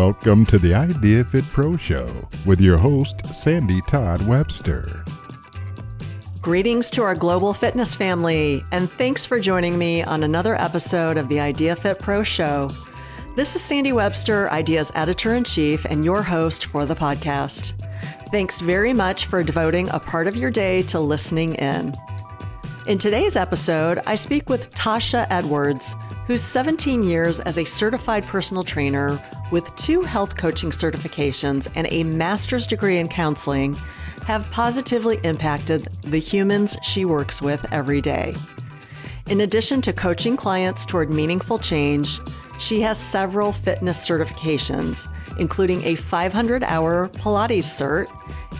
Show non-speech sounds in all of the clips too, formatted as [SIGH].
Welcome to the Idea Fit Pro Show with your host, Sandy Todd Webster. Greetings to our global fitness family, and thanks for joining me on another episode of the Idea Fit Pro Show. This is Sandy Webster, Ideas Editor in Chief, and your host for the podcast. Thanks very much for devoting a part of your day to listening in. In today's episode, I speak with Tasha Edwards, whose 17 years as a certified personal trainer with two health coaching certifications and a master's degree in counseling have positively impacted the humans she works with every day. In addition to coaching clients toward meaningful change, she has several fitness certifications, including a 500 hour Pilates cert,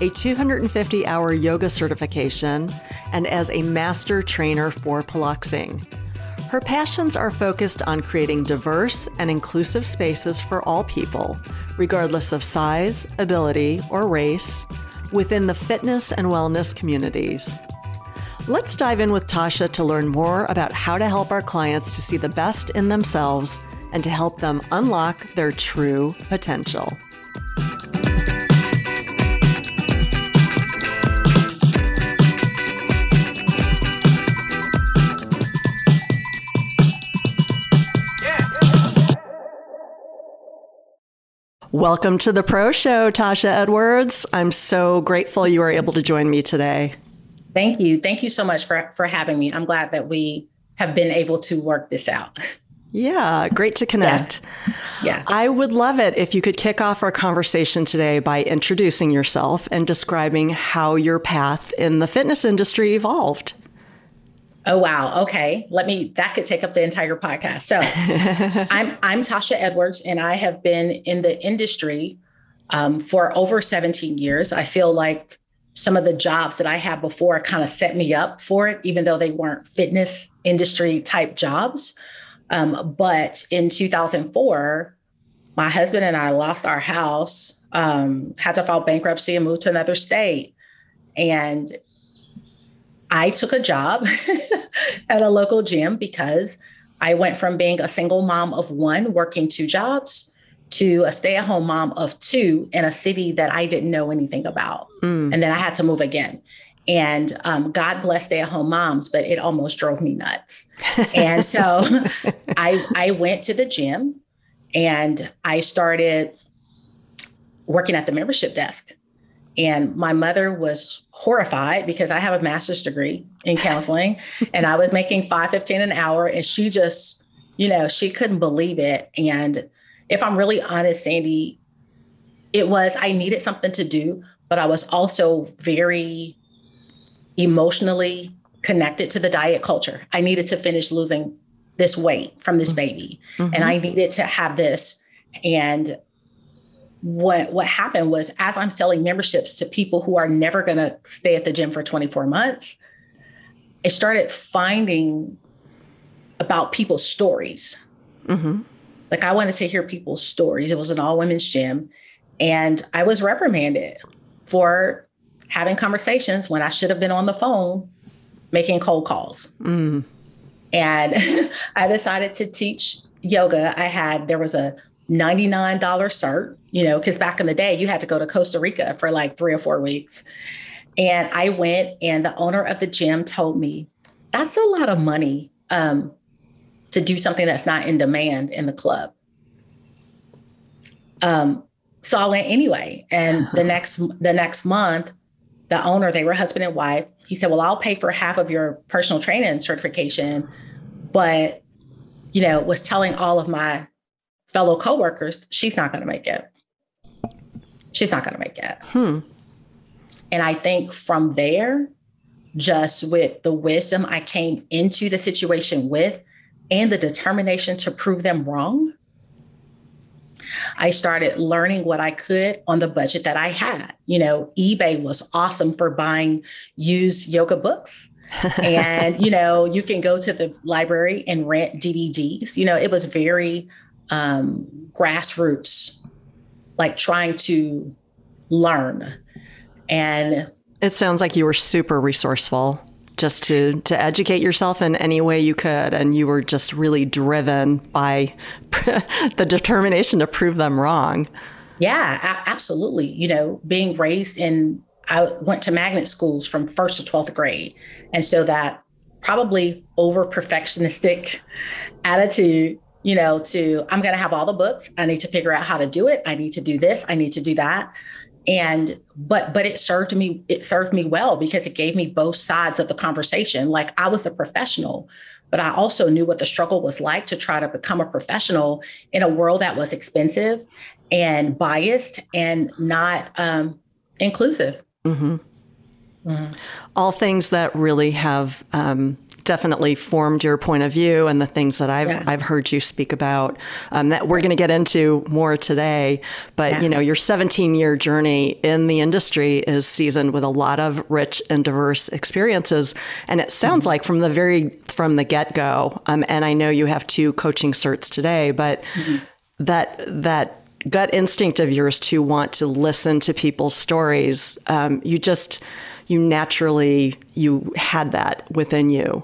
a 250 hour yoga certification, and as a master trainer for Piloxing. Her passions are focused on creating diverse and inclusive spaces for all people, regardless of size, ability, or race, within the fitness and wellness communities. Let's dive in with Tasha to learn more about how to help our clients to see the best in themselves and to help them unlock their true potential. Welcome to the Pro Show, Tasha Edwards. I'm so grateful you were able to join me today. Thank you. Thank you so much for, for having me. I'm glad that we have been able to work this out. Yeah, great to connect. Yeah. yeah. I would love it if you could kick off our conversation today by introducing yourself and describing how your path in the fitness industry evolved. Oh wow. Okay. Let me that could take up the entire podcast. So [LAUGHS] I'm I'm Tasha Edwards and I have been in the industry um, for over 17 years. I feel like some of the jobs that I had before kind of set me up for it, even though they weren't fitness industry type jobs. Um, but in 2004, my husband and I lost our house, um, had to file bankruptcy and move to another state. And I took a job [LAUGHS] at a local gym because I went from being a single mom of one, working two jobs, to a stay at home mom of two in a city that I didn't know anything about. Mm. And then I had to move again. And um, God bless stay at home moms, but it almost drove me nuts. and so [LAUGHS] I, I went to the gym and I started working at the membership desk. And my mother was horrified because I have a master's degree in counseling [LAUGHS] and I was making 515 an hour and she just, you know, she couldn't believe it. And if I'm really honest, Sandy, it was I needed something to do, but I was also very emotionally connected to the diet culture. I needed to finish losing this weight from this baby mm-hmm. and I needed to have this and what what happened was as I'm selling memberships to people who are never going to stay at the gym for 24 months, I started finding about people's stories. Mm-hmm. Like I wanted to hear people's stories. It was an all women's gym, and I was reprimanded for having conversations when I should have been on the phone making cold calls. Mm. And [LAUGHS] I decided to teach yoga. I had there was a $99 cert, you know, because back in the day, you had to go to Costa Rica for like three or four weeks. And I went, and the owner of the gym told me, that's a lot of money um, to do something that's not in demand in the club. Um, so I went anyway. And the [LAUGHS] next the next month, the owner, they were husband and wife. He said, "Well, I'll pay for half of your personal training certification," but you know, was telling all of my fellow coworkers, she's not going to make it. She's not going to make it. Hmm. And I think from there, just with the wisdom I came into the situation with and the determination to prove them wrong, I started learning what I could on the budget that I had. You know, eBay was awesome for buying used yoga books. [LAUGHS] and, you know, you can go to the library and rent DVDs. You know, it was very um, grassroots, like trying to learn. And it sounds like you were super resourceful just to to educate yourself in any way you could, and you were just really driven by [LAUGHS] the determination to prove them wrong. Yeah, absolutely. You know, being raised in I went to magnet schools from first to 12th grade. And so that probably over perfectionistic [LAUGHS] attitude, you know, to I'm going to have all the books. I need to figure out how to do it. I need to do this. I need to do that. And but but it served me it served me well because it gave me both sides of the conversation. Like I was a professional, but I also knew what the struggle was like to try to become a professional in a world that was expensive and biased and not um, inclusive. Mm-hmm. Mm-hmm. All things that really have um, definitely formed your point of view and the things that I've yeah. I've heard you speak about um, that we're going to get into more today. But yeah. you know, your 17 year journey in the industry is seasoned with a lot of rich and diverse experiences, and it sounds mm-hmm. like from the very from the get go. Um, and I know you have two coaching certs today, but mm-hmm. that that gut instinct of yours to want to listen to people's stories. Um, you just you naturally you had that within you.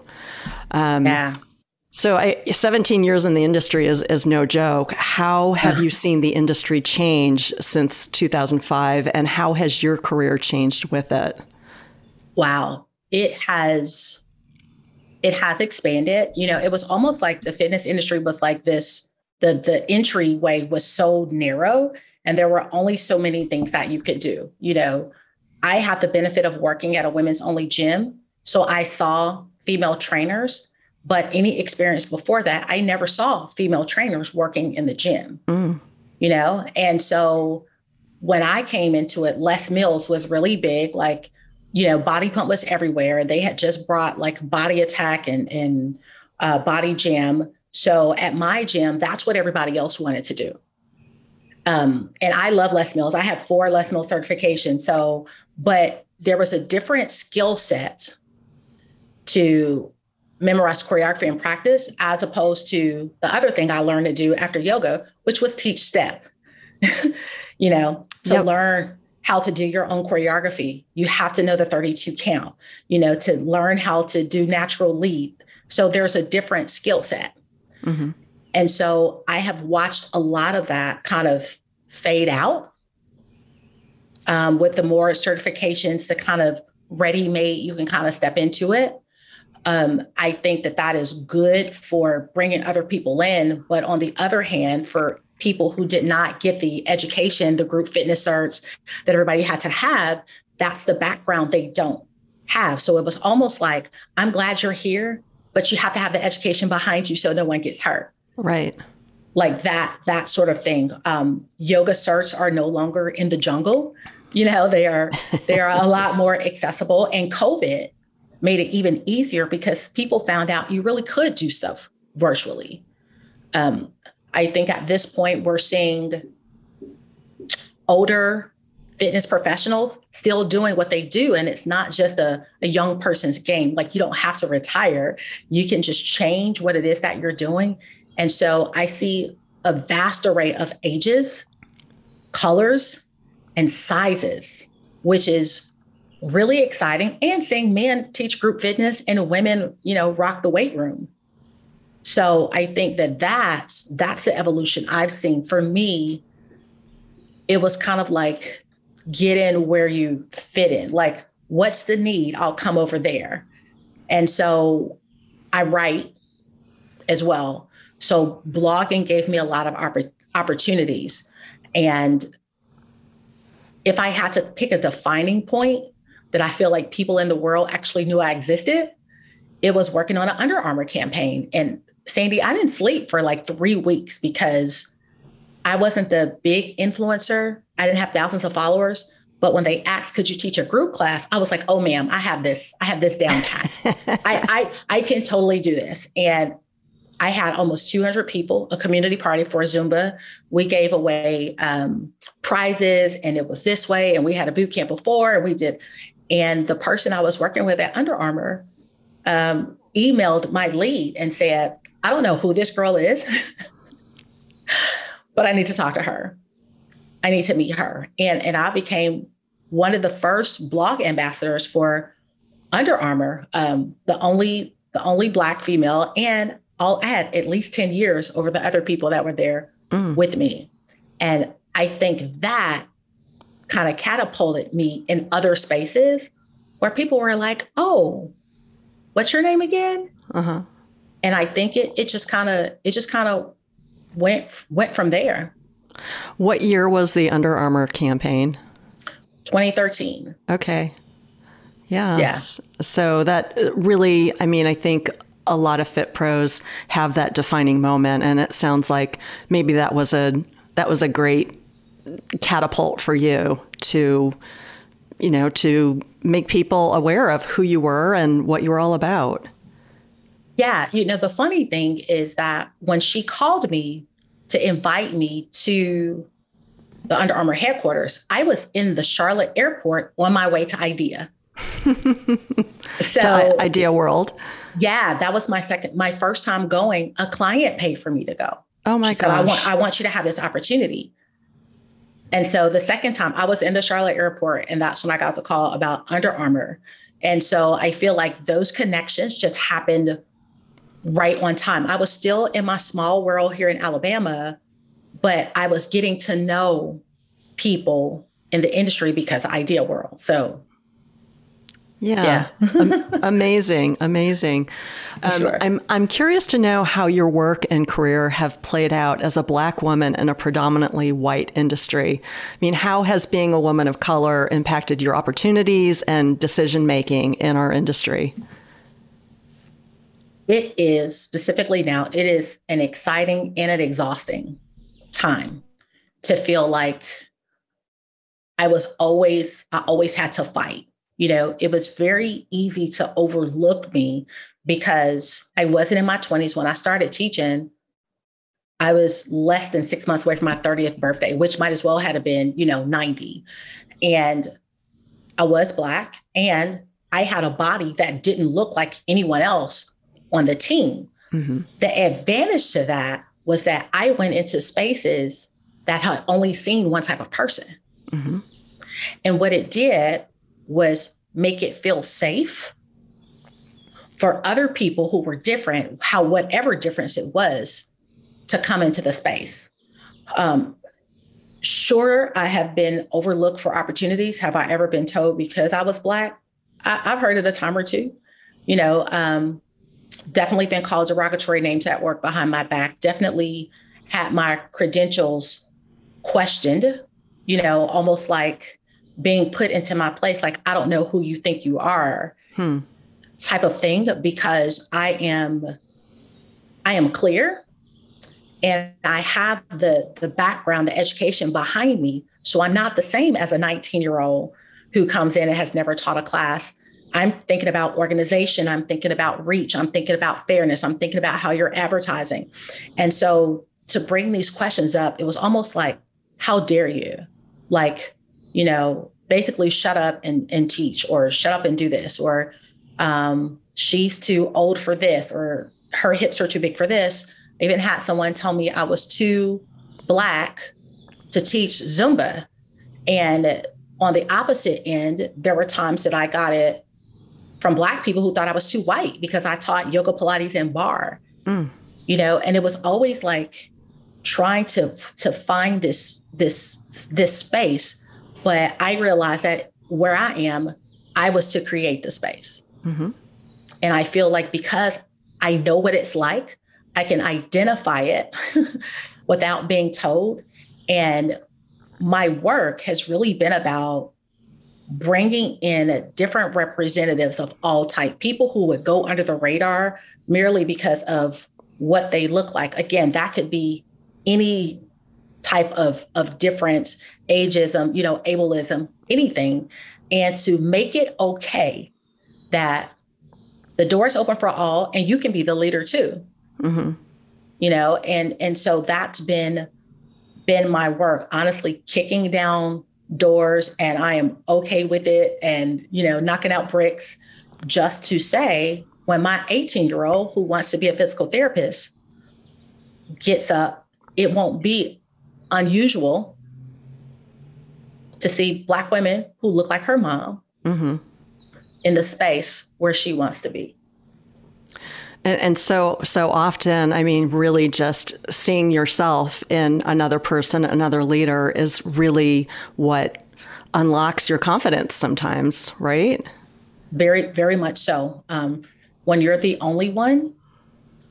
Um, yeah. So, I, 17 years in the industry is, is no joke. How have you [LAUGHS] seen the industry change since 2005, and how has your career changed with it? Wow, it has. It has expanded. You know, it was almost like the fitness industry was like this. The the entryway was so narrow, and there were only so many things that you could do. You know, I had the benefit of working at a women's only gym. So I saw female trainers, but any experience before that, I never saw female trainers working in the gym, mm. you know? And so when I came into it, Les Mills was really big. Like, you know, body pump was everywhere. They had just brought like body attack and, and uh, body jam. So at my gym, that's what everybody else wanted to do. Um, and I love Les Mills. I have four Les Mills certifications. So, but there was a different skill set to memorize choreography and practice as opposed to the other thing I learned to do after yoga, which was teach step. [LAUGHS] you know, to yep. learn how to do your own choreography, you have to know the 32 count, you know, to learn how to do natural lead. So there's a different skill set. Mm-hmm. And so I have watched a lot of that kind of fade out um, with the more certifications, the kind of ready made, you can kind of step into it. Um, I think that that is good for bringing other people in. But on the other hand, for people who did not get the education, the group fitness certs that everybody had to have, that's the background they don't have. So it was almost like, I'm glad you're here, but you have to have the education behind you so no one gets hurt. Right. Like that, that sort of thing. Um, yoga certs are no longer in the jungle. You know, they are they are a [LAUGHS] lot more accessible. And COVID made it even easier because people found out you really could do stuff virtually. Um, I think at this point we're seeing older fitness professionals still doing what they do. And it's not just a, a young person's game. Like you don't have to retire. You can just change what it is that you're doing and so I see a vast array of ages, colors, and sizes, which is really exciting. And seeing men teach group fitness and women, you know, rock the weight room. So I think that that's that's the evolution I've seen. For me, it was kind of like get in where you fit in. Like, what's the need? I'll come over there. And so I write as well. So blogging gave me a lot of opp- opportunities. And if I had to pick a defining point that I feel like people in the world actually knew I existed, it was working on an Under Armour campaign. And Sandy, I didn't sleep for like three weeks because I wasn't the big influencer. I didn't have thousands of followers. But when they asked, could you teach a group class? I was like, oh ma'am, I have this, I have this down pat. [LAUGHS] I, I I can totally do this. And I had almost 200 people, a community party for Zumba. We gave away um, prizes, and it was this way. And we had a boot camp before, and we did. And the person I was working with at Under Armour um, emailed my lead and said, I don't know who this girl is, [LAUGHS] but I need to talk to her. I need to meet her. And, and I became one of the first blog ambassadors for Under Armour, um, the only the only black female, and I'll add at least 10 years over the other people that were there mm. with me. And I think that kind of catapulted me in other spaces where people were like, oh, what's your name again? Uh-huh. And I think it it just kind of it just kind of went went from there. What year was the Under Armour campaign? 2013. Okay. Yeah. Yes. So that really, I mean, I think a lot of fit pros have that defining moment, and it sounds like maybe that was a that was a great catapult for you to, you know, to make people aware of who you were and what you were all about. Yeah, you know, the funny thing is that when she called me to invite me to the Under Armour headquarters, I was in the Charlotte airport on my way to IDEA. [LAUGHS] so Idea World. Yeah, that was my second, my first time going. A client paid for me to go. Oh my god! I want, I want you to have this opportunity. And so the second time I was in the Charlotte airport, and that's when I got the call about Under Armour. And so I feel like those connections just happened right on time. I was still in my small world here in Alabama, but I was getting to know people in the industry because Idea World. So yeah, yeah. [LAUGHS] amazing, amazing. Um, sure. I'm I'm curious to know how your work and career have played out as a Black woman in a predominantly white industry. I mean, how has being a woman of color impacted your opportunities and decision making in our industry? It is specifically now. It is an exciting and an exhausting time to feel like I was always I always had to fight you know, it was very easy to overlook me because I wasn't in my 20s when I started teaching. I was less than six months away from my 30th birthday, which might as well had been, you know, 90. And I was Black and I had a body that didn't look like anyone else on the team. Mm-hmm. The advantage to that was that I went into spaces that had only seen one type of person. Mm-hmm. And what it did was make it feel safe for other people who were different, how whatever difference it was, to come into the space. Um, sure, I have been overlooked for opportunities. Have I ever been told because I was Black? I, have heard it a time or two. You know, um, definitely been called derogatory names at work behind my back. Definitely had my credentials questioned, you know, almost like being put into my place like i don't know who you think you are hmm. type of thing because i am i am clear and i have the the background the education behind me. So i'm not the same as a 19 year old who comes in and has never taught a class. I'm thinking about organization. I'm thinking about reach. I'm thinking about fairness. I'm thinking about how you're advertising. And so to bring these questions up it was almost like how dare you? Like you know, basically shut up and, and teach or shut up and do this or um, she's too old for this or her hips are too big for this. I even had someone tell me I was too black to teach Zumba. And on the opposite end, there were times that I got it from black people who thought I was too white because I taught yoga, Pilates, and barre. Mm. You know, and it was always like trying to to find this this this space but I realized that where I am, I was to create the space. Mm-hmm. And I feel like because I know what it's like, I can identify it [LAUGHS] without being told. And my work has really been about bringing in different representatives of all type people who would go under the radar merely because of what they look like again that could be any type of of difference, ageism, you know, ableism, anything, and to make it okay that the door is open for all, and you can be the leader too. Mm-hmm. You know, and and so that's been been my work. Honestly, kicking down doors, and I am okay with it, and you know, knocking out bricks, just to say when my 18 year old who wants to be a physical therapist gets up, it won't be unusual to see Black women who look like her mom mm-hmm. in the space where she wants to be. And, and, so, so often, I mean, really just seeing yourself in another person, another leader is really what unlocks your confidence sometimes, right? Very, very much so. Um, when you're the only one,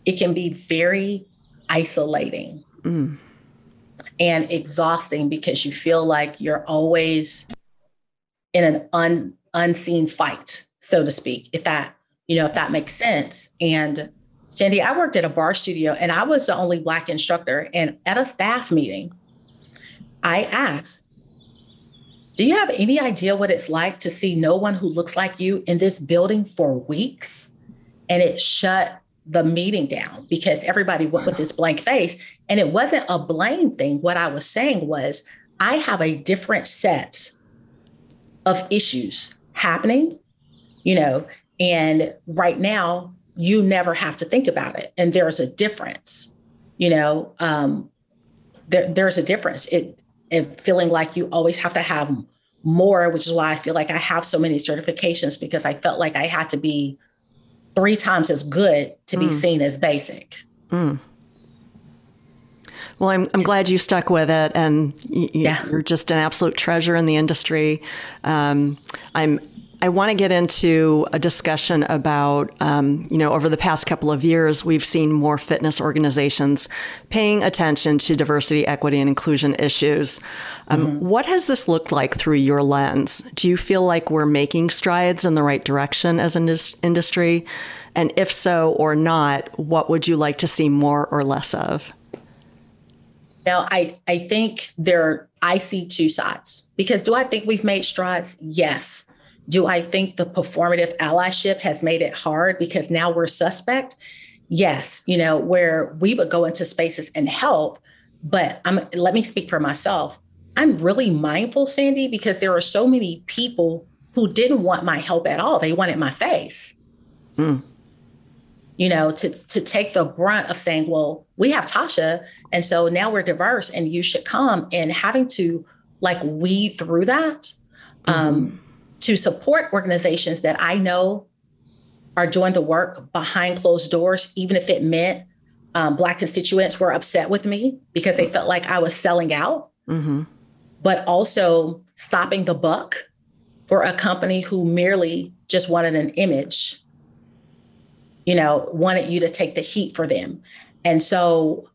it can be very isolating mm. And exhausting because you feel like you're always in an un, unseen fight, so to speak, if that, you know, if that makes sense. And Sandy, I worked at a barre studio and I was the only Black instructor. And at a staff meeting, I asked, Do you have any idea what it's like to see no one who looks like you in this building for weeks? And it shut the meeting down because everybody went with this blank face. And it wasn't a blame thing. What I was saying was, I have a different set of issues happening, you know, and right now you never have to think about it. And there's a difference, you know, um, there, there's a difference. It, it feeling like you always have to have more, which is why I feel like I have so many certifications because I felt like I had to be three times as good to be mm. seen as basic. Mm. Well, I'm, I'm glad you stuck with it, and y- yeah. you're just an absolute treasure in the industry. Um, I'm I want to get into a discussion about, um, you know, over the past couple of years, we've seen more fitness organizations paying attention to diversity, equity, and inclusion issues. Um, mm-hmm. What has this looked like through your lens? Do you feel like we're making strides in the right direction as an industry? And if so or not, what would you like to see more or less of? Now, I, I think there, I see two sides because do I think we've made strides? Yes. Do I think the performative allyship has made it hard because now we're suspect? Yes, you know, where we would go into spaces and help, but I'm let me speak for myself. I'm really mindful, Sandy, because there are so many people who didn't want my help at all. They wanted my face. Mm. You know, to to take the brunt of saying, well, we have Tasha, and so now we're diverse and you should come and having to like weed through that. Mm-hmm. Um, to support organizations that I know are doing the work behind closed doors, even if it meant um, Black constituents were upset with me because they felt like I was selling out, mm-hmm. but also stopping the buck for a company who merely just wanted an image, you know, wanted you to take the heat for them. And so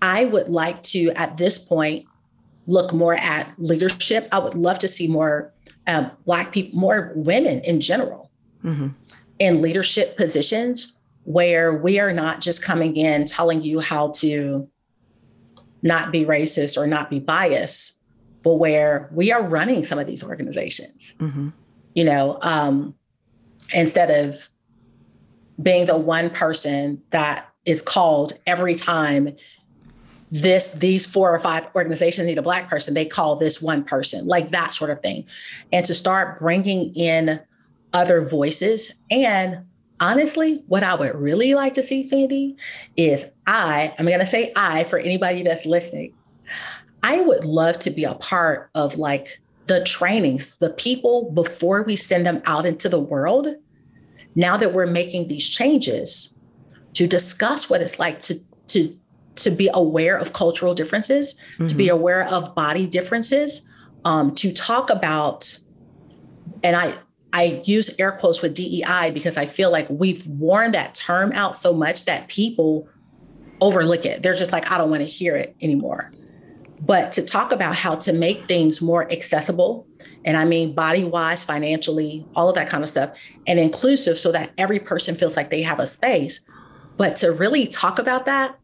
I would like to, at this point, look more at leadership. I would love to see more uh, Black people, more women in general, mm-hmm. in leadership positions where we are not just coming in telling you how to not be racist or not be biased, but where we are running some of these organizations. Mm-hmm. You know, um, instead of being the one person that is called every time this these four or five organizations need a black person they call this one person like that sort of thing. And to start bringing in other voices. And honestly what i would really like to see sandy is i i'm going to say i for anybody that's listening. I would love to be a part of like the trainings the people before we send them out into the world. Now that we're making these changes to discuss what it's like to to to be aware of cultural differences, mm-hmm. to be mm-hmm. aware of body differences, um, to talk about, and I I use air quotes with DEI because I feel like we've worn that term out so much that people overlook it. They're just like, I don't want to hear it anymore. But to talk about how to make things more accessible, and I mean body wise, financially, all of that kind of stuff, and inclusive so that every person feels like they have a space. But to really talk about that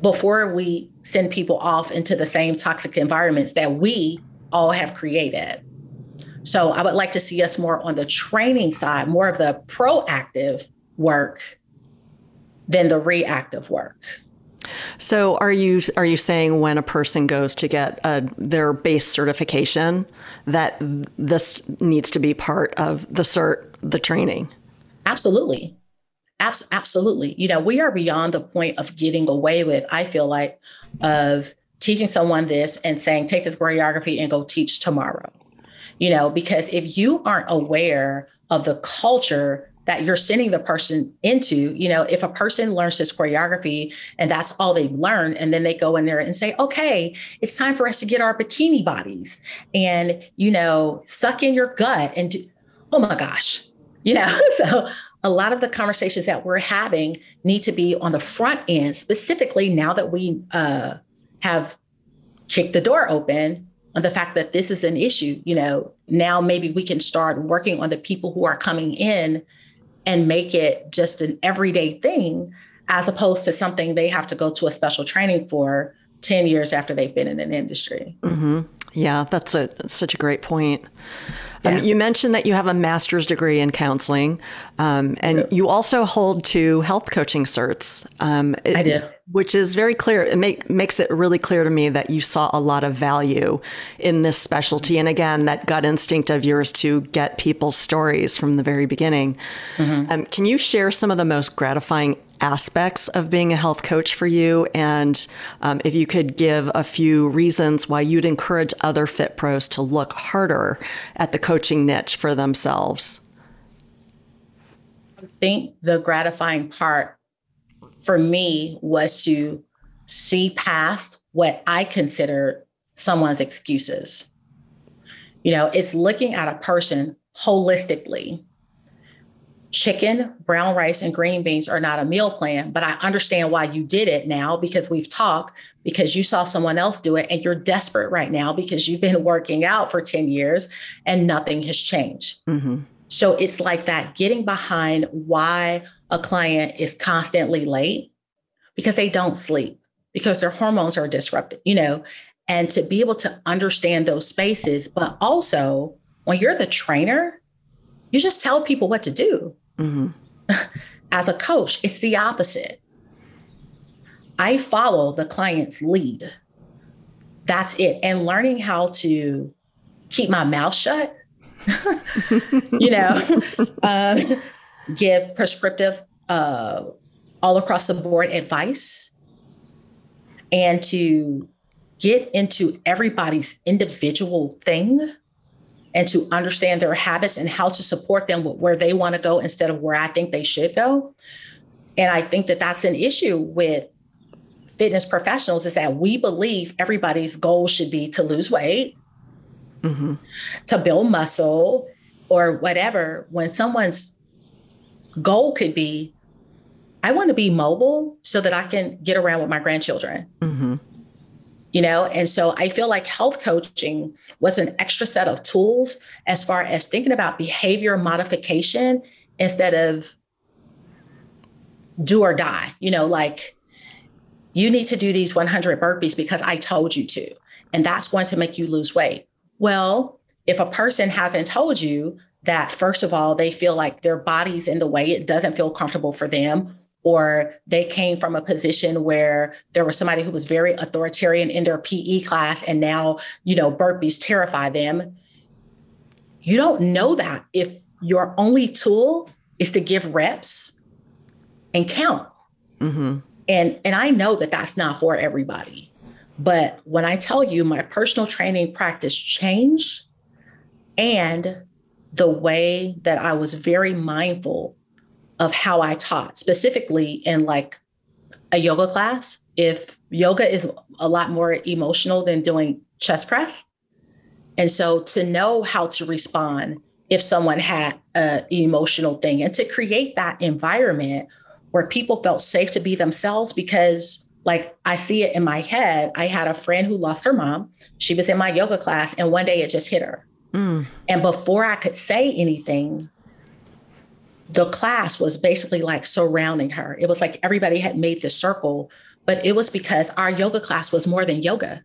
before we send people off into the same toxic environments that we all have created. So I would like to see us more on the training side, more of the proactive work than the reactive work. So are you are you saying when a person goes to get a, their base certification that this needs to be part of the cert the training? Absolutely. Abs- absolutely. You know, we are beyond the point of getting away with, I feel like, of teaching someone this and saying, take this choreography and go teach tomorrow. you know, because if you aren't aware of the culture that you're sending the person into, you know, if a person learns this choreography and that's all they've learned, and then they go in there and say, okay, it's time for us to get our bikini bodies and, you know, suck in your gut and do, oh my gosh, you know, [LAUGHS] so a lot of the conversations that we're having need to be on the front end, specifically now that we uh, have kicked the door open on the fact that this is an issue. You know, now maybe we can start working on the people who are coming in and make it just an everyday thing as opposed to something they have to go to a special training for 10 years after they've been in an industry. Mm-hmm. Yeah, that's a such a great point. Um, you mentioned that you have a master's degree in counseling, um, and yeah. you also hold two health coaching certs. Um, it, I do. Which is very clear. It make, makes it really clear to me that you saw a lot of value in this specialty. And again, that gut instinct of yours to get people's stories from the very beginning. Mm-hmm. Um, can you share some of the most gratifying aspects of being a health coach for you? And um, if you could give a few reasons why you'd encourage other fit pros to look harder at the coaching niche for themselves. I think the gratifying part for me was to see past what I consider someone's excuses. You know, it's looking at a person holistically chicken, brown rice, and green beans are not a meal plan, but I understand why you did it now because we've talked, because you saw someone else do it, and you're desperate right now because you've been [LAUGHS] working out for 10 years and nothing has changed. Mm-hmm. So it's like that getting behind why a client is constantly late because they don't sleep, because their hormones are disrupted, you know, and to be able to understand those spaces, but also when you're the trainer, you just tell people what to do. Mm-hmm. [LAUGHS] As a coach, it's the opposite. I follow the client's lead. That's it. And learning how to keep my mouth shut, [LAUGHS] you know, uh, [LAUGHS] give prescriptive, uh, all across the board advice, and to get into everybody's individual thing and to understand their habits and how to support them where they want to go instead of where I think they should go. And I think that that's an issue with fitness professionals is that we believe everybody's goal should be to lose weight, mm-hmm. to build muscle, or whatever. When someone's goal could be, I want to be mobile so that I can get around with my grandchildren. Mm-hmm you know? And so i feel like health coaching was an extra set of tools as far as thinking about behavior modification instead of do or die you know like you need to do these 100 burpees because i told you to and that's going to make you lose weight. Well if a person hasn't told you that first of all they feel like their body's in the way it doesn't feel comfortable for them or they came from a position where there was somebody who was very authoritarian in their PE class and now, you know, burpees terrify them. You don't know that if your only tool is to give reps and count. Mm-hmm. And and I know that that's not for everybody. But when I tell you my personal training practice changed and the way that I was very mindful of how I taught, specifically in like a yoga class. If yoga is a lot more emotional than doing chest press. And so to know how to respond if someone had an emotional thing and to create that environment where people felt safe to be themselves because like I see it in my head. I had a friend who lost her mom. She was in my yoga class and one day it just hit her. Mm. And before I could say anything, the class was basically like surrounding her. It was like everybody had made this circle, but it was because our yoga class was more than yoga,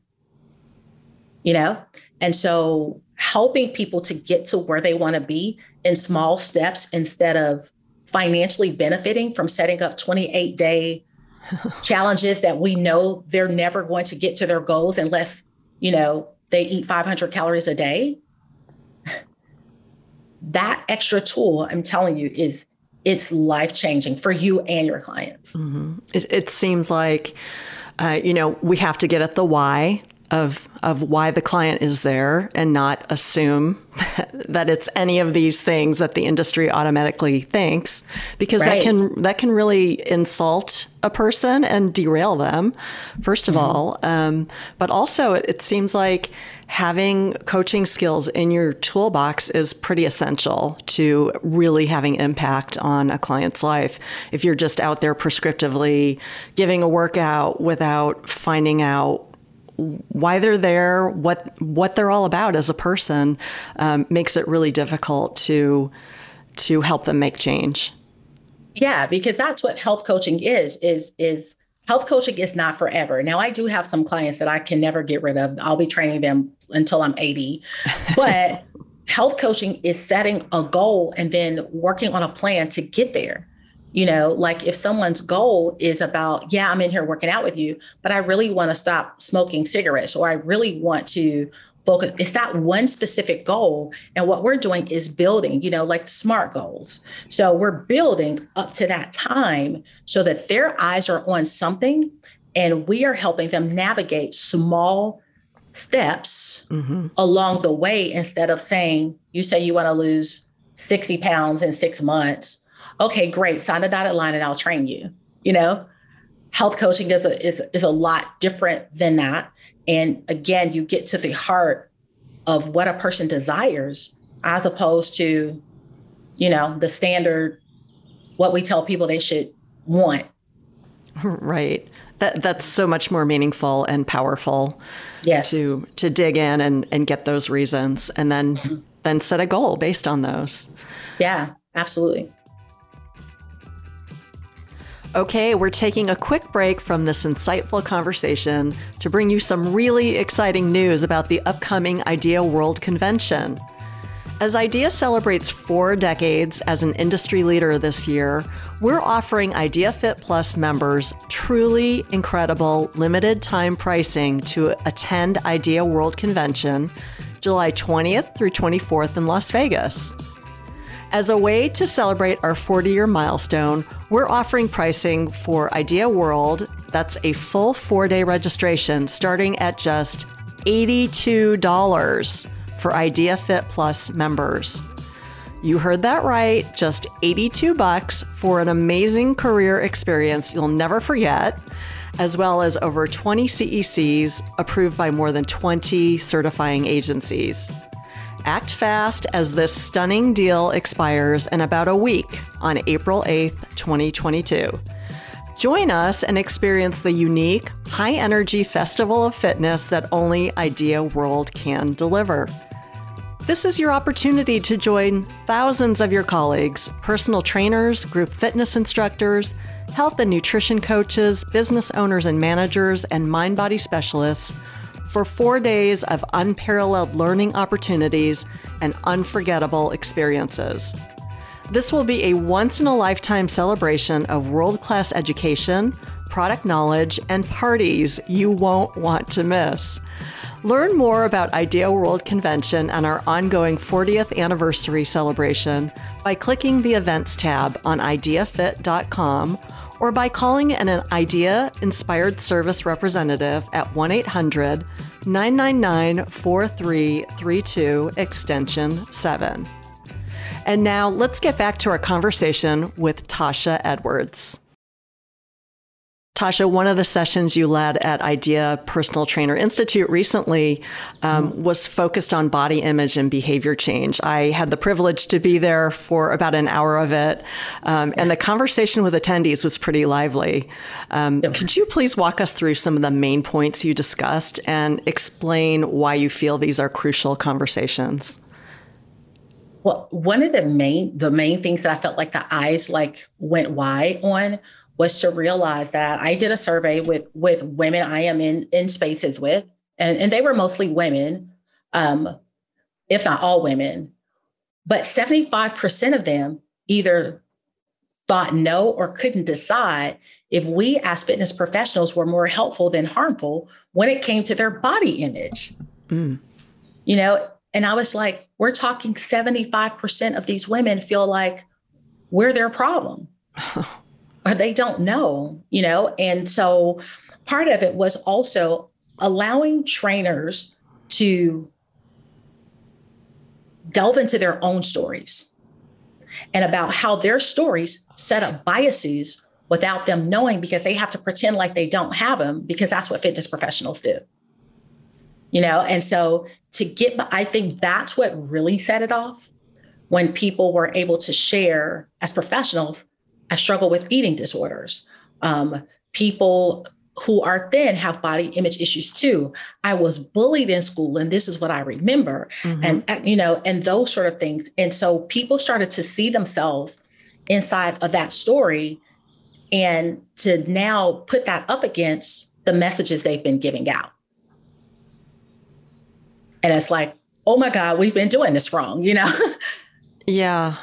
you know? And so helping people to get to where they want to be in small steps instead of financially benefiting from setting up 28 day [LAUGHS] challenges that we know they're never going to get to their goals unless, you know, they eat 500 calories a day that extra tool, I'm telling you, is it's life changing for you and your clients. Mm-hmm. It, it, seems like, uh, you know, we have to get at the why of of why the client is there and not assume [LAUGHS] that it's any of these things that the industry automatically thinks because right. that can that can really insult a person and derail them first of mm-hmm. all um, but also it, it seems like having coaching skills in your toolbox is pretty essential to really having impact on a client's life. If you're just out there prescriptively giving a workout without finding out why they're there, what what they're all about as a person, um, makes it really difficult to to help them make change. Yeah, because that's what health coaching is is is health coaching is not forever. Now, I do have some clients that I can never get rid of. I'll be training them until I'm 80. [LAUGHS] But health coaching is setting a goal and then working on a plan to get there. You know, like if someone's goal is about, yeah, I'm in here working out with you, but I really want to stop smoking cigarettes or I really want to focus it's not one specific goal and what we're doing is building you know like smart goals so we're building up to that time so that their eyes are on something and we are helping them navigate small steps mm-hmm. along the way instead of saying you say you want to lose 60 pounds in six months okay great sign a dotted line and i'll train you you know health coaching is a, is, is a lot different than that and again, you get to the heart of what a person desires as opposed to, you know, the standard, what we tell people they should want. Right. That, that's so much more meaningful and powerful yes. to to dig in and, and get those reasons and then mm-hmm. then set a goal based on those. Yeah, absolutely. Okay, we're taking a quick break from this insightful conversation to bring you some really exciting news about the upcoming Idea World Convention. As IDEA celebrates four decades as an industry leader this year, we're offering IDEA Fit Plus members truly incredible limited time pricing to attend IDEA World Convention July 20th through 24th in Las Vegas. As a way to celebrate our 40 year milestone, we're offering pricing for Idea World. That's a full four day registration starting at just $82 for Idea Fit Plus members. You heard that right, just 82 bucks for an amazing career experience you'll never forget, as well as over 20 CECs approved by more than 20 certifying agencies. Act fast as this stunning deal expires in about a week on April 8th, 2022. Join us and experience the unique, high energy festival of fitness that only Idea World can deliver. This is your opportunity to join thousands of your colleagues, personal trainers, group fitness instructors, health and nutrition coaches, business owners and managers, and mind body specialists for four days of unparalleled learning opportunities and unforgettable experiences. This will be a once in a lifetime celebration of world class education, product knowledge, and parties you won't want to miss. Learn more about Idea World Convention and our ongoing 40th anniversary celebration by clicking the Events tab on ideafit.com or by calling an IDEA inspired service representative at 1 800 999 4332, extension 7. And now let's get back to our conversation with Tasha Edwards. Tasha, one of the sessions you led at IDEA Personal Trainer Institute recently um, mm-hmm. was focused on body image and behavior change. I had the privilege to be there for about an hour of it, um, and the conversation with attendees was pretty lively. Um, yep. Could you please walk us through some of the main points you discussed and explain why you feel these are crucial conversations? Well, one of the main the main things that I felt like the eyes like went wide on was to realize that I did a survey with with women I am in in spaces with, and, and they were mostly women, um, if not all women. But 75% of them either thought no or couldn't decide if we as fitness professionals were more helpful than harmful when it came to their body image. Mm. You know, and I was like, we're talking 75% of these women feel like we're their problem. [LAUGHS] or they don't know, you know? And so part of it was also allowing trainers to delve into their own stories and about how their stories set up biases without them knowing because they have to pretend like they don't have them because that's what fitness professionals do. You know, and so to get, I think that's what really set it off when people were able to share as professionals, I struggle with eating disorders. Um, people who are thin have body image issues too. I was bullied in school, and this is what I remember, mm-hmm. and uh, you know, and those sort of things. And so people started to see themselves inside of that story, and to now put that up against the messages they've been giving out. And it's like, oh my God, we've been doing this wrong, you know? [LAUGHS] yeah.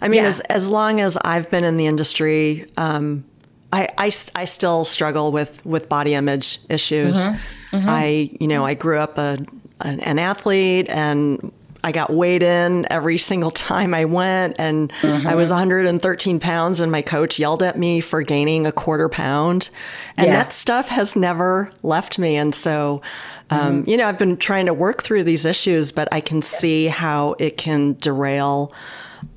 I mean, yeah. as as long as I've been in the industry, um, I, I, I still struggle with with body image issues. Mm-hmm. Mm-hmm. I you know I grew up a an, an, athlete and I got weighed in every [LAUGHS] single time I went and mm-hmm. I was 113 pounds and my coach yelled at me for gaining a quarter pound and yeah. that stuff has never left me and so um, mm-hmm. you know I've been trying to work through these issues but I can see how it can derail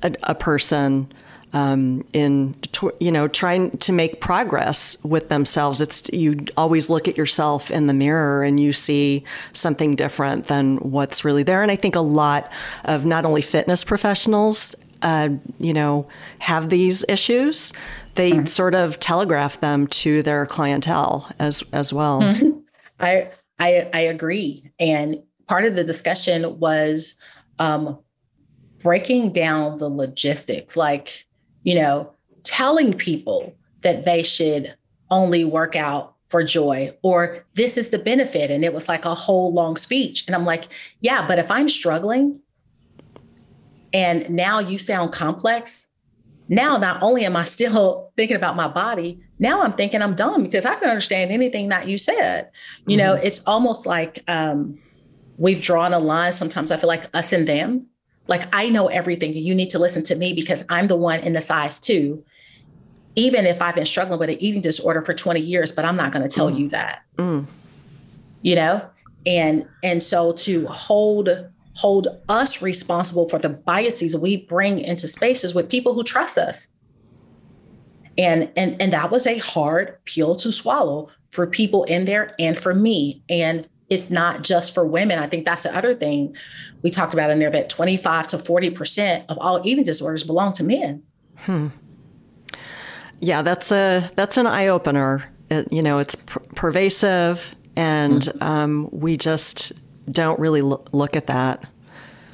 a, a person um, in you know trying to make progress with themselves. It's you always look at yourself in the mirror and you see something different than what's really there. And I think a lot of not only fitness professionals, uh, you know, have these issues. They mm-hmm. sort of telegraph them to their clientele as as well. Mm-hmm. I, I I agree, and part of the discussion was. Um, breaking down the logistics, like you know, telling people that they should only work out for joy or this is the benefit. And it was like a whole long speech. And I'm like, yeah, but if I'm struggling and now you sound complex, now not only am I still [LAUGHS] thinking about my body, now I'm thinking I'm dumb because I can understand anything that you said. You mm-hmm. know, it's almost like um, we've drawn a line. Sometimes I feel like us and them. Like I know everything. You need to listen to me because I'm the one in the size two. Even if I've been struggling with an eating disorder for 20 years, but I'm not going to tell mm. you that. Mm. You know? And and so to hold hold us responsible for the biases we bring into spaces with people who trust us. And and and that was a hard pill to swallow for people in there and for me. And it's not just for women. I think that's the other thing we talked about in there that 25 to 40% of all eating disorders belong to men. Hmm. Yeah, that's a that's an eye opener. It, you know, it's pr- pervasive, and mm-hmm. um, we just don't really lo- look at that.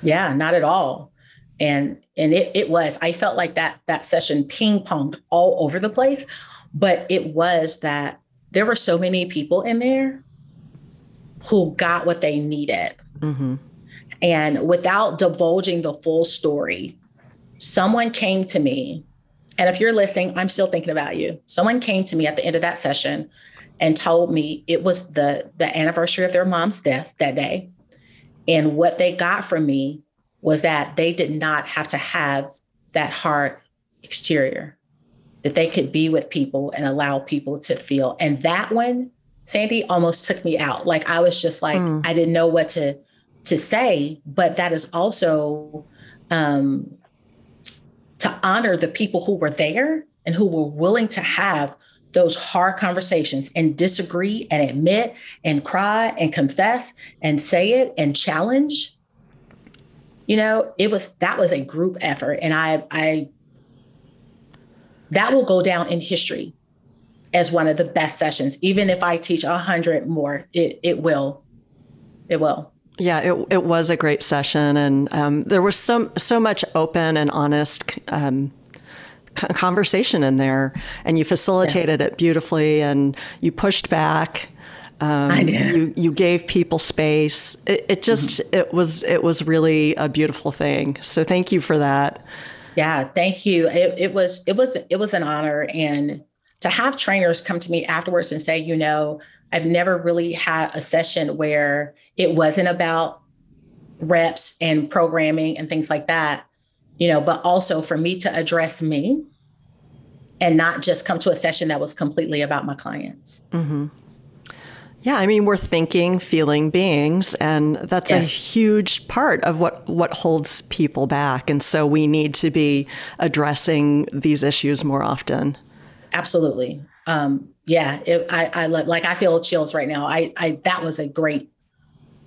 Yeah, not at all. And and it it was. I felt like that that session ping ponged all over the place, but it was that there were so many people in there who got what they needed. Mm-hmm. And without divulging the full story, someone came to me. And if you're listening, I'm still thinking about you. Someone came to me at the end of that session and told me it was the, the anniversary of their mom's death that day. And what they got from me was that they did not have to have that hard exterior, that they could be with people and allow people to feel. And that one Sandy almost took me out. Like I was just like, mm. I didn't know what to to say, but that is also um, to honor the people who were there and who were willing to have those hard conversations and disagree and admit and cry and confess and say it and challenge. You know, it was that was a group effort, and I I that will go down in history as one of the best sessions. Even if I teach a hundred more, it it will, it will. Yeah, it it was a great session, and um, there was so so much open and honest. Um, conversation in there and you facilitated yeah. it beautifully and you pushed back um, I did. You you gave people space. It, it just mm-hmm. it was it was really a beautiful thing. So thank you for that. Yeah, thank you. It, it was it was it was an honor, and to have trainers come to me afterwards and say, you know, I've never really had a session where it wasn't about reps and programming and things like that, you know, but also for me to address me and not just come to a session that was completely about my clients. Mm-hmm. Yeah, I mean we're thinking, feeling beings, and that's yes. a huge part of what what holds people back. And so we need to be addressing these issues more often. Absolutely. Um, yeah, it, I, I like I feel chills right now. I, I that was a great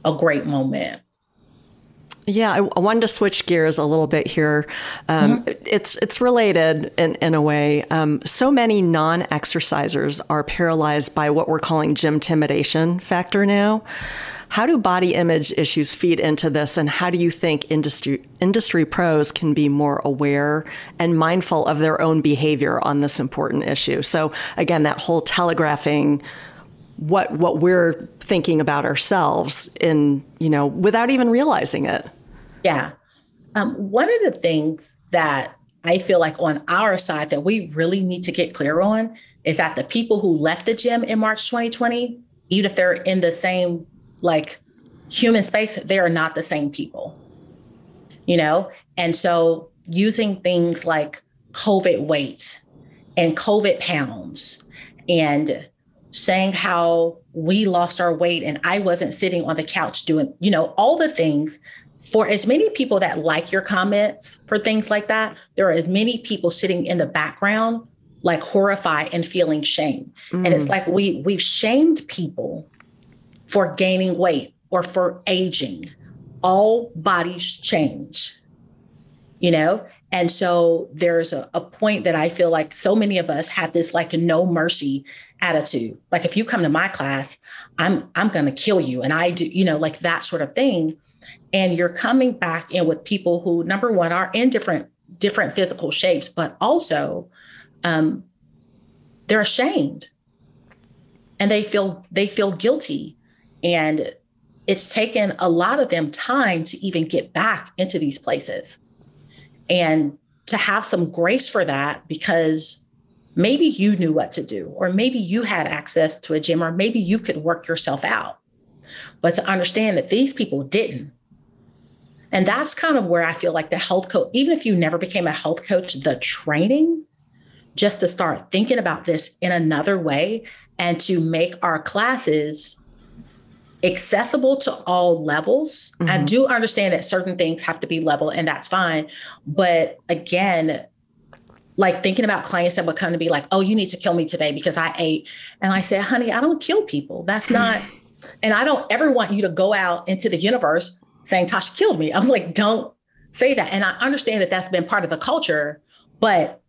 a great moment. Yeah, I, wanted to switch gears a little bit here. Um, mm-hmm. It's it's related in, in a way. Um, so many non-exercisers are paralyzed by what we're calling gym intimidation factor now. How do body image issues feed into this, and how do you think industry industry pros can be more aware and mindful of their own behavior on this important issue? So again, that whole telegraphing what what we're thinking about ourselves in you know without even realizing it. Yeah. Um, one of the things that I feel like on our side that we really need to get clear on is that the people who left the gym in March 2020, even if they're in the same like human space, they are not the same people. You know? And so using things like COVID weight and COVID pounds and saying how we lost our weight and I wasn't sitting on the couch doing, you know, all the things for as many people that like your comments for things like that, there are as many people sitting in the background, like horrified and feeling shame. Mm. And it's mm. like we we've shamed people for gaining weight or for aging. All bodies change, you know? And so there's a, a point that I feel like so many of us have this like no mercy attitude. Like if you come to my class, I'm I'm gonna kill you. And I do, you know, like that sort of thing and you're coming back in with people who number one are in different different physical shapes but also um, they're ashamed and they feel they feel guilty and it's taken a lot of them time to even get back into these places. And to have some grace for that because maybe you knew what to do or maybe you had access to a gym or maybe you could work yourself out. But to understand that these people didn't. And that's kind of where I feel like the health coach, even if you never became a health coach, the training just to start thinking about this in another way and to make our classes accessible to all levels. Mm-hmm. I do understand that certain things have to be level and that's fine. But again, like thinking about clients that would come to be like, oh, you need to kill me today because I ate. And I said, honey, I don't kill people. That's [LAUGHS] not, and I don't ever want you to go out into the universe saying Tasha killed me. I was like, don't say that. And I understand that that's been part of the culture, but.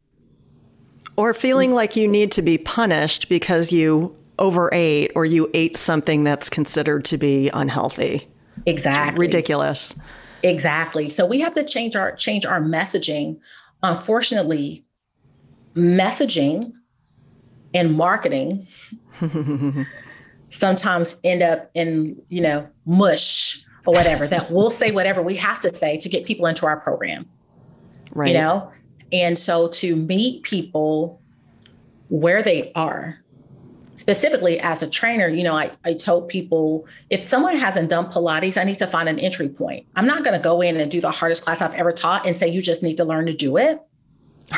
Or feeling like you need to be punished because you overate or you ate something that's considered to be unhealthy. Exactly. It's ridiculous. Exactly. So we have to change our change our messaging. Unfortunately, messaging and marketing [LAUGHS] sometimes end up in, you know, mush or whatever that we'll say whatever we have to say to get people into our program. Right. You know? And so to meet people where they are, specifically as a trainer, you know, I, I told people if someone hasn't done Pilates, I need to find an entry point. I'm not going to go in and do the hardest class I've ever taught and say, you just need to learn to do it. [LAUGHS]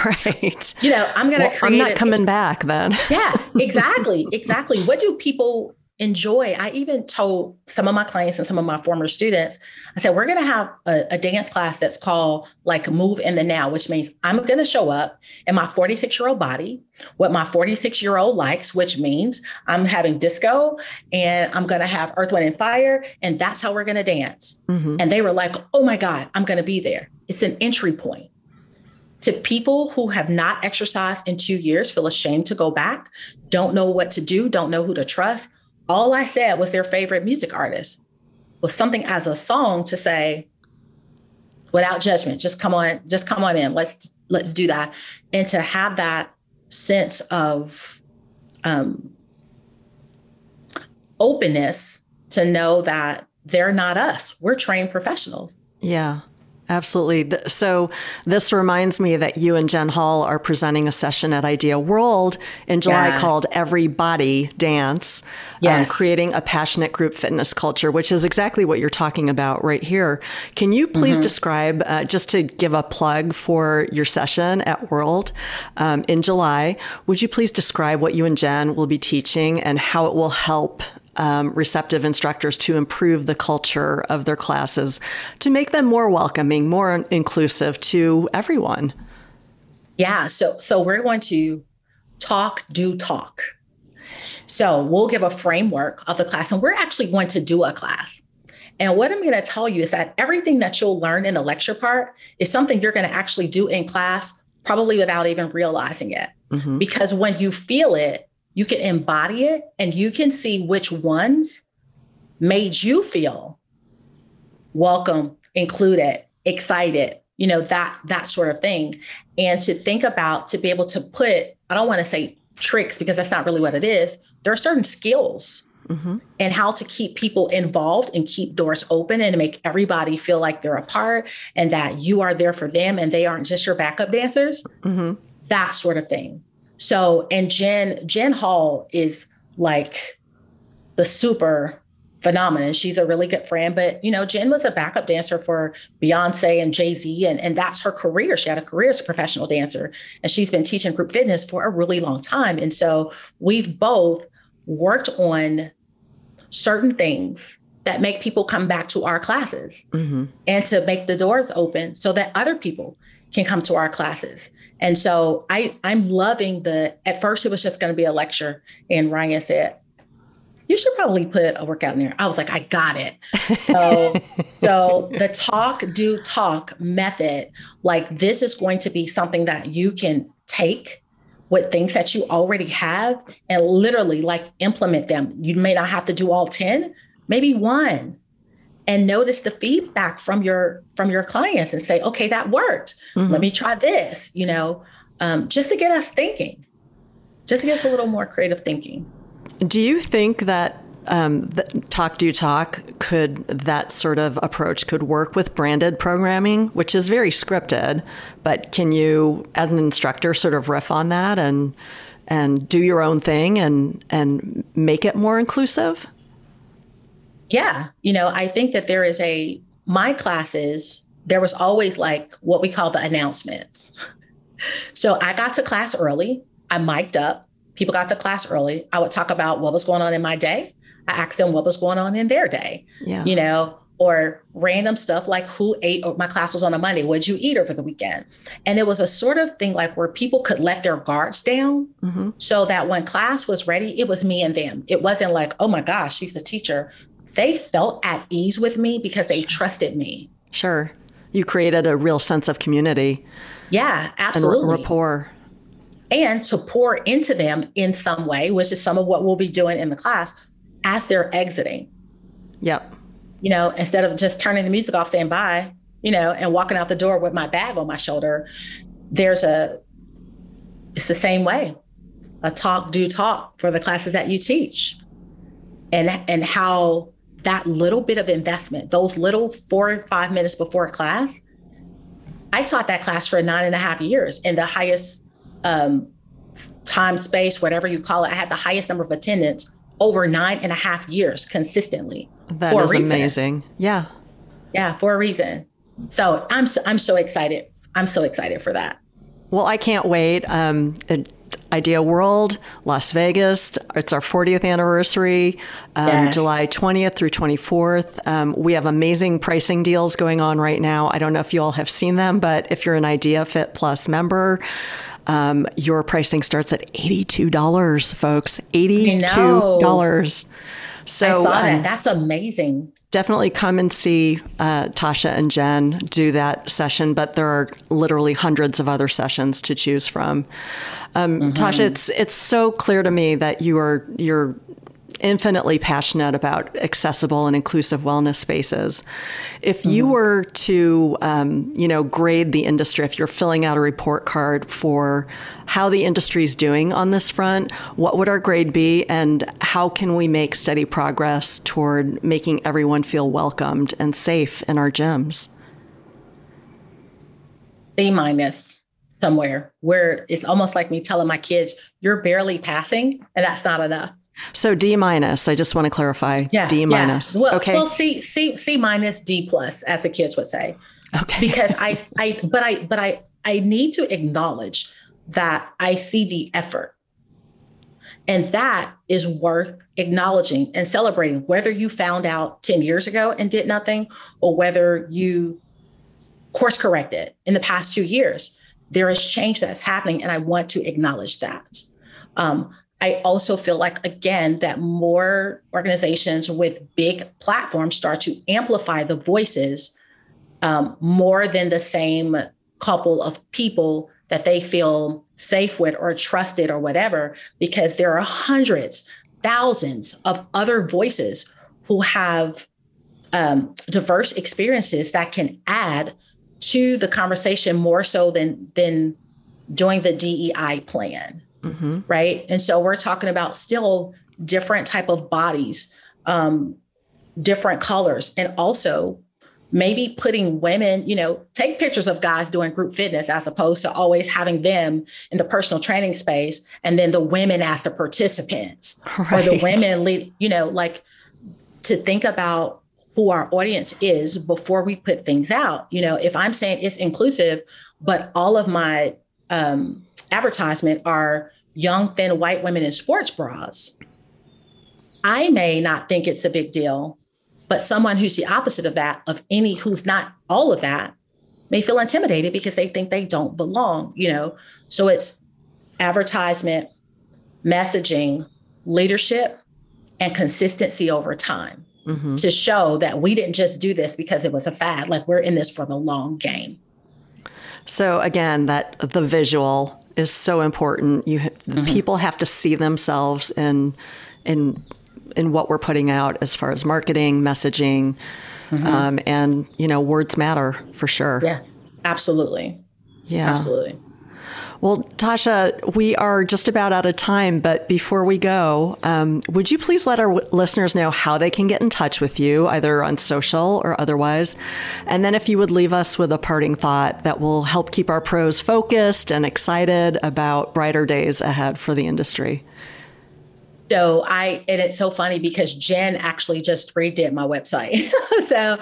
Right. You know, I'm going to well, I'm not coming back then. yeah, exactly. Exactly. What do people enjoy. I even told some of my clients and some of my former students, I said, we're going to have a, a, dance class that's called like Move in the Now, which means I'm going to show up in my 46 year old body, what my 46 year old likes, which means I'm having disco and I'm going to have Earth, Wind, and Fire. And that's how we're going to dance. Mm-hmm. And they were like, oh my God, I'm going to be there. It's an entry point to people who have not exercised in two years, feel ashamed to go back, don't know what to do, don't know who to trust, all I said was their favorite music artist, was something as a song to say, without judgment, just come on, just come on in. Let's let's do that. And to have that sense of um, openness to know that they're not us. We're trained professionals. Yeah. Absolutely. So, this reminds me that you and Jen Hall are presenting a session at Idea World in July yeah. called Everybody Dance, um, yes. um, creating a passionate group fitness culture, which is exactly what you're talking about right here. Can you please mm-hmm. describe, uh, just to give a plug for your session at World um, in July, would you please describe what you and Jen will be teaching and how it will help um, receptive instructors to improve the culture of their classes to make them more welcoming, more inclusive to everyone? Yeah, so so we're going to talk, do talk. So we'll give a framework of the class, and we're actually going to do a class. And what I'm going to tell you is that everything that you'll learn in the lecture part is something you're going to actually do in class, probably without even realizing it. Mm-hmm. Because when you feel it, you can embody it and you can see which ones made you feel welcome, included, excited, you know, that that sort of thing. And to think about to be able to put, I don't want to say tricks because that's not really what it is. There are certain skills mm-hmm. and how to keep people involved and keep doors open and make everybody feel like they're a part and that you are there for them and they aren't just your backup dancers. Mm-hmm. That sort of thing. So, and Jen, Jen Hall is like the super phenomenon. She's a really good friend, but you know, Jen was a backup dancer for Beyonce and Jay Z, and, and that's her career. She had a career as a professional dancer, and she's been teaching group fitness for a really long time. And so we've both worked on certain things that make people come back to our classes mm-hmm. and to make the doors open so that other people can come to our classes. And so I I'm loving the at first it was just going to be a lecture and Ryan said you should probably put a workout in there. I was like, I got it. So, [LAUGHS] so the talk, do talk method, like this is going to be something that you can take with things that you already have and literally like implement them. You may not have to do all 10, maybe one. And notice the feedback from your from your clients and say, okay, that worked. Mm-hmm. Let me try this, you know, um, just to get us thinking, just to get us a little more creative thinking. Do you think that um, talk do talk could that sort of approach could work with branded programming which is very scripted but can you as an instructor sort of riff on that and and do your own thing and and make it more inclusive yeah you know i think that there is a my classes there was always like what we call the announcements so i got to class early i mic'd up people got to class early, I would talk about what was going on in my day. I asked them what was going on in their day, yeah. you know, or random stuff like who ate, or my class was on a Monday, what did you eat over the weekend? And it was a sort of thing like where people could let their guards down mm-hmm. so that when class was ready, it was me and them. It wasn't like, oh my gosh, she's a teacher. They felt at ease with me because they trusted me. Sure. You created a real sense of community. Yeah, absolutely. And rapport and to pour into them in some way, which is some of what we'll be doing in the class as they're exiting. Yep. You know, instead of just turning the music off, saying bye, you know, and walking out the door with my bag on my shoulder, there's a, it's the same way a talk, do talk for the classes that you teach. And, and how that little bit of investment, those little four or five minutes before class, I taught that class for nine and a half years in the highest um, time, space, whatever you call it. I had the highest number of attendance over nine and a half years consistently. That is amazing. Yeah. Yeah, for a reason. So I'm so, I'm so excited. I'm so excited for that. Well, I can't wait. Um, Idea World, Las Vegas. It's our 40th anniversary, um, yes. July 20th through 24th. Um, we have amazing pricing deals going on right now. I don't know if you all have seen them, but if you're an Idea Fit Plus member, um, your pricing starts at $82, folks. $82. So I saw that. Um, That's amazing. Definitely come and see uh, Tasha and Jen do that session, but there are literally hundreds of other sessions to choose from. Um, mm-hmm. Tasha, it's it's so clear to me that you are you're infinitely passionate about accessible and inclusive wellness spaces. If mm-hmm. you were to, um, you know, grade the industry, if you're filling out a report card for how the industry is doing on this front, what would our grade be, and how can we make steady progress toward making everyone feel welcomed and safe in our gyms? B minus somewhere where it's almost like me telling my kids, you're barely passing, and that's not enough. So D minus. I just want to clarify. Yeah, D minus. Yeah. Well, okay. Well, C C C minus D plus, as the kids would say. Okay. Because I [LAUGHS] I but I but I I need to acknowledge that I see the effort. And that is worth acknowledging and celebrating, whether you found out 10 years ago and did nothing, or whether you course corrected in the past two years. There is change that's happening, and I want to acknowledge that. Um, I also feel like, again, that more organizations with big platforms start to amplify the voices um, more than the same couple of people that they feel safe with or trusted or whatever, because there are hundreds, thousands of other voices who have um, diverse experiences that can add to the conversation more so than than doing the DEI plan, mm-hmm. right? And so we're talking about still different type of bodies, um, different colors, and also maybe putting women, you know, take pictures of guys doing group fitness as opposed to always having them in the personal training space and then the women as the participants right. [LAUGHS] or the women lead, you know, like to think about who our audience is before we put things out. You know, if I'm saying it's inclusive, but all of my um, advertisement are young, thin white women in sports bras, I may not think it's a big deal but someone who's the opposite of that, of any who's not all of that, may feel intimidated because they think they don't belong, you know? So it's advertisement, messaging, leadership, and consistency over time mm-hmm. to show that we didn't just do this because it was a fad, like we're in this for the long game. So again, that the visual is so important. You mm-hmm. people have to see themselves in in in what we're putting out as far as marketing, messaging, mm-hmm. um, and you know, words matter for sure. Yeah, absolutely. Yeah, absolutely. Well, Tasha, we are just about out of time, but before we go, um, would you please let our w- listeners know how they can get in touch with you, either on social or otherwise? And then if you would leave us with a parting thought that will help keep our pros focused and excited about brighter days ahead for the industry. So I, and it's so funny because Jen actually just redid my website. [LAUGHS] so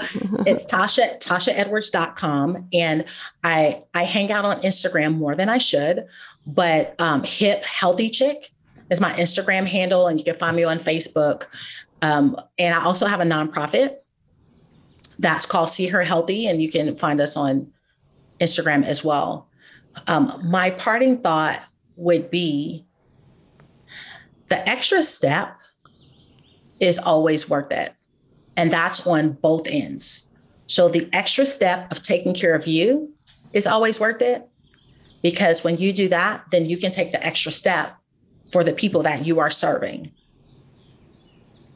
it's [LAUGHS] Tasha, TashaEdwards.com. And I, I hang out on Instagram more than I should, but um, hip healthy chick is my Instagram handle. And you can find me on Facebook. Um, and I also have a nonprofit that's called See Her Healthy. And you can find us on Instagram as well. Um, my parting thought would be the extra step is always worth it. And that's on both ends. So the extra step of taking care of you is always worth it because when you do that, then you can take the extra step for the people that you are serving.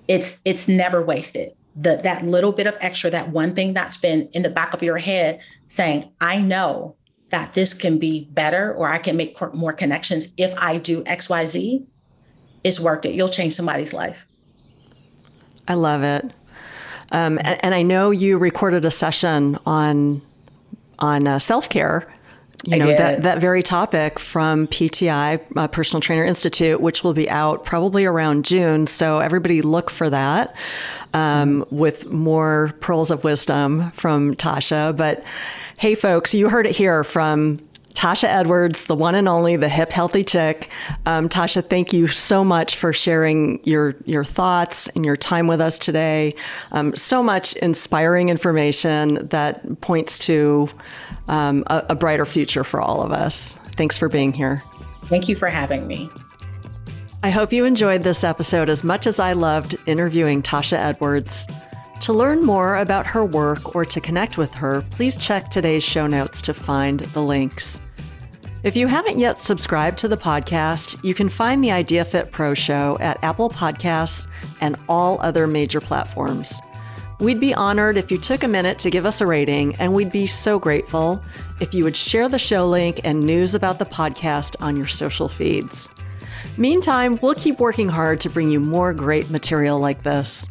It's it's never wasted. The, that little bit of extra, that one thing that's been in the back of your head saying, I know that this can be better or I can make more connections if I do XYZ, it's worth it. You'll change somebody's life. I love it. Um, and, and, I know you recorded a session on on uh, self care. You I know did. that that very topic from PTI uh, Personal Trainer Institute, which will be out probably around June. So everybody look for that um, mm-hmm. with more pearls of wisdom from Tasha. But hey, folks, you heard it here from Tasha Edwards, the one and only, the hip healthy chick. Um, Tasha, thank you so much for sharing your your thoughts and your time with us today. Um, so much inspiring information that points to um, a, a brighter future for all of us. Thanks for being here. Thank you for having me. I hope you enjoyed this episode as much as I loved interviewing Tasha Edwards. To learn more about her work or to connect with her, please check today's show notes to find the links. If you haven't yet subscribed to the podcast, you can find the Idea Fit Pro show at Apple Podcasts and all other major platforms. We'd be honored if you took a minute to give us a rating, and we'd be so grateful if you would share the show link and news about the podcast on your social feeds. Meantime, we'll keep working hard to bring you more great material like this.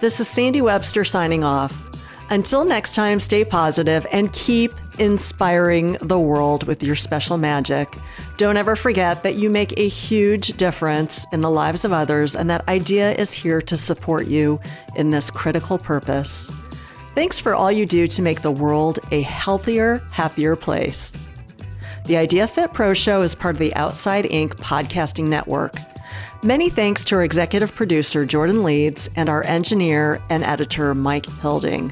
This is Sandy Webster signing off. Until next time, stay positive and keep inspiring the world with your special magic. Don't ever forget that you make a huge difference in the lives of others, and that idea is here to support you in this critical purpose. Thanks for all you do to make the world a healthier, happier place. The Idea Fit Pro Show is part of the Outside Inc. podcasting network. Many thanks to our executive producer, Jordan Leeds, and our engineer and editor, Mike Hilding.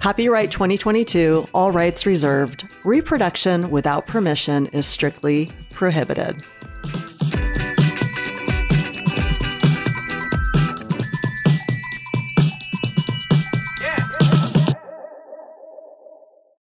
Copyright 2022, all rights reserved. Reproduction without permission is strictly prohibited.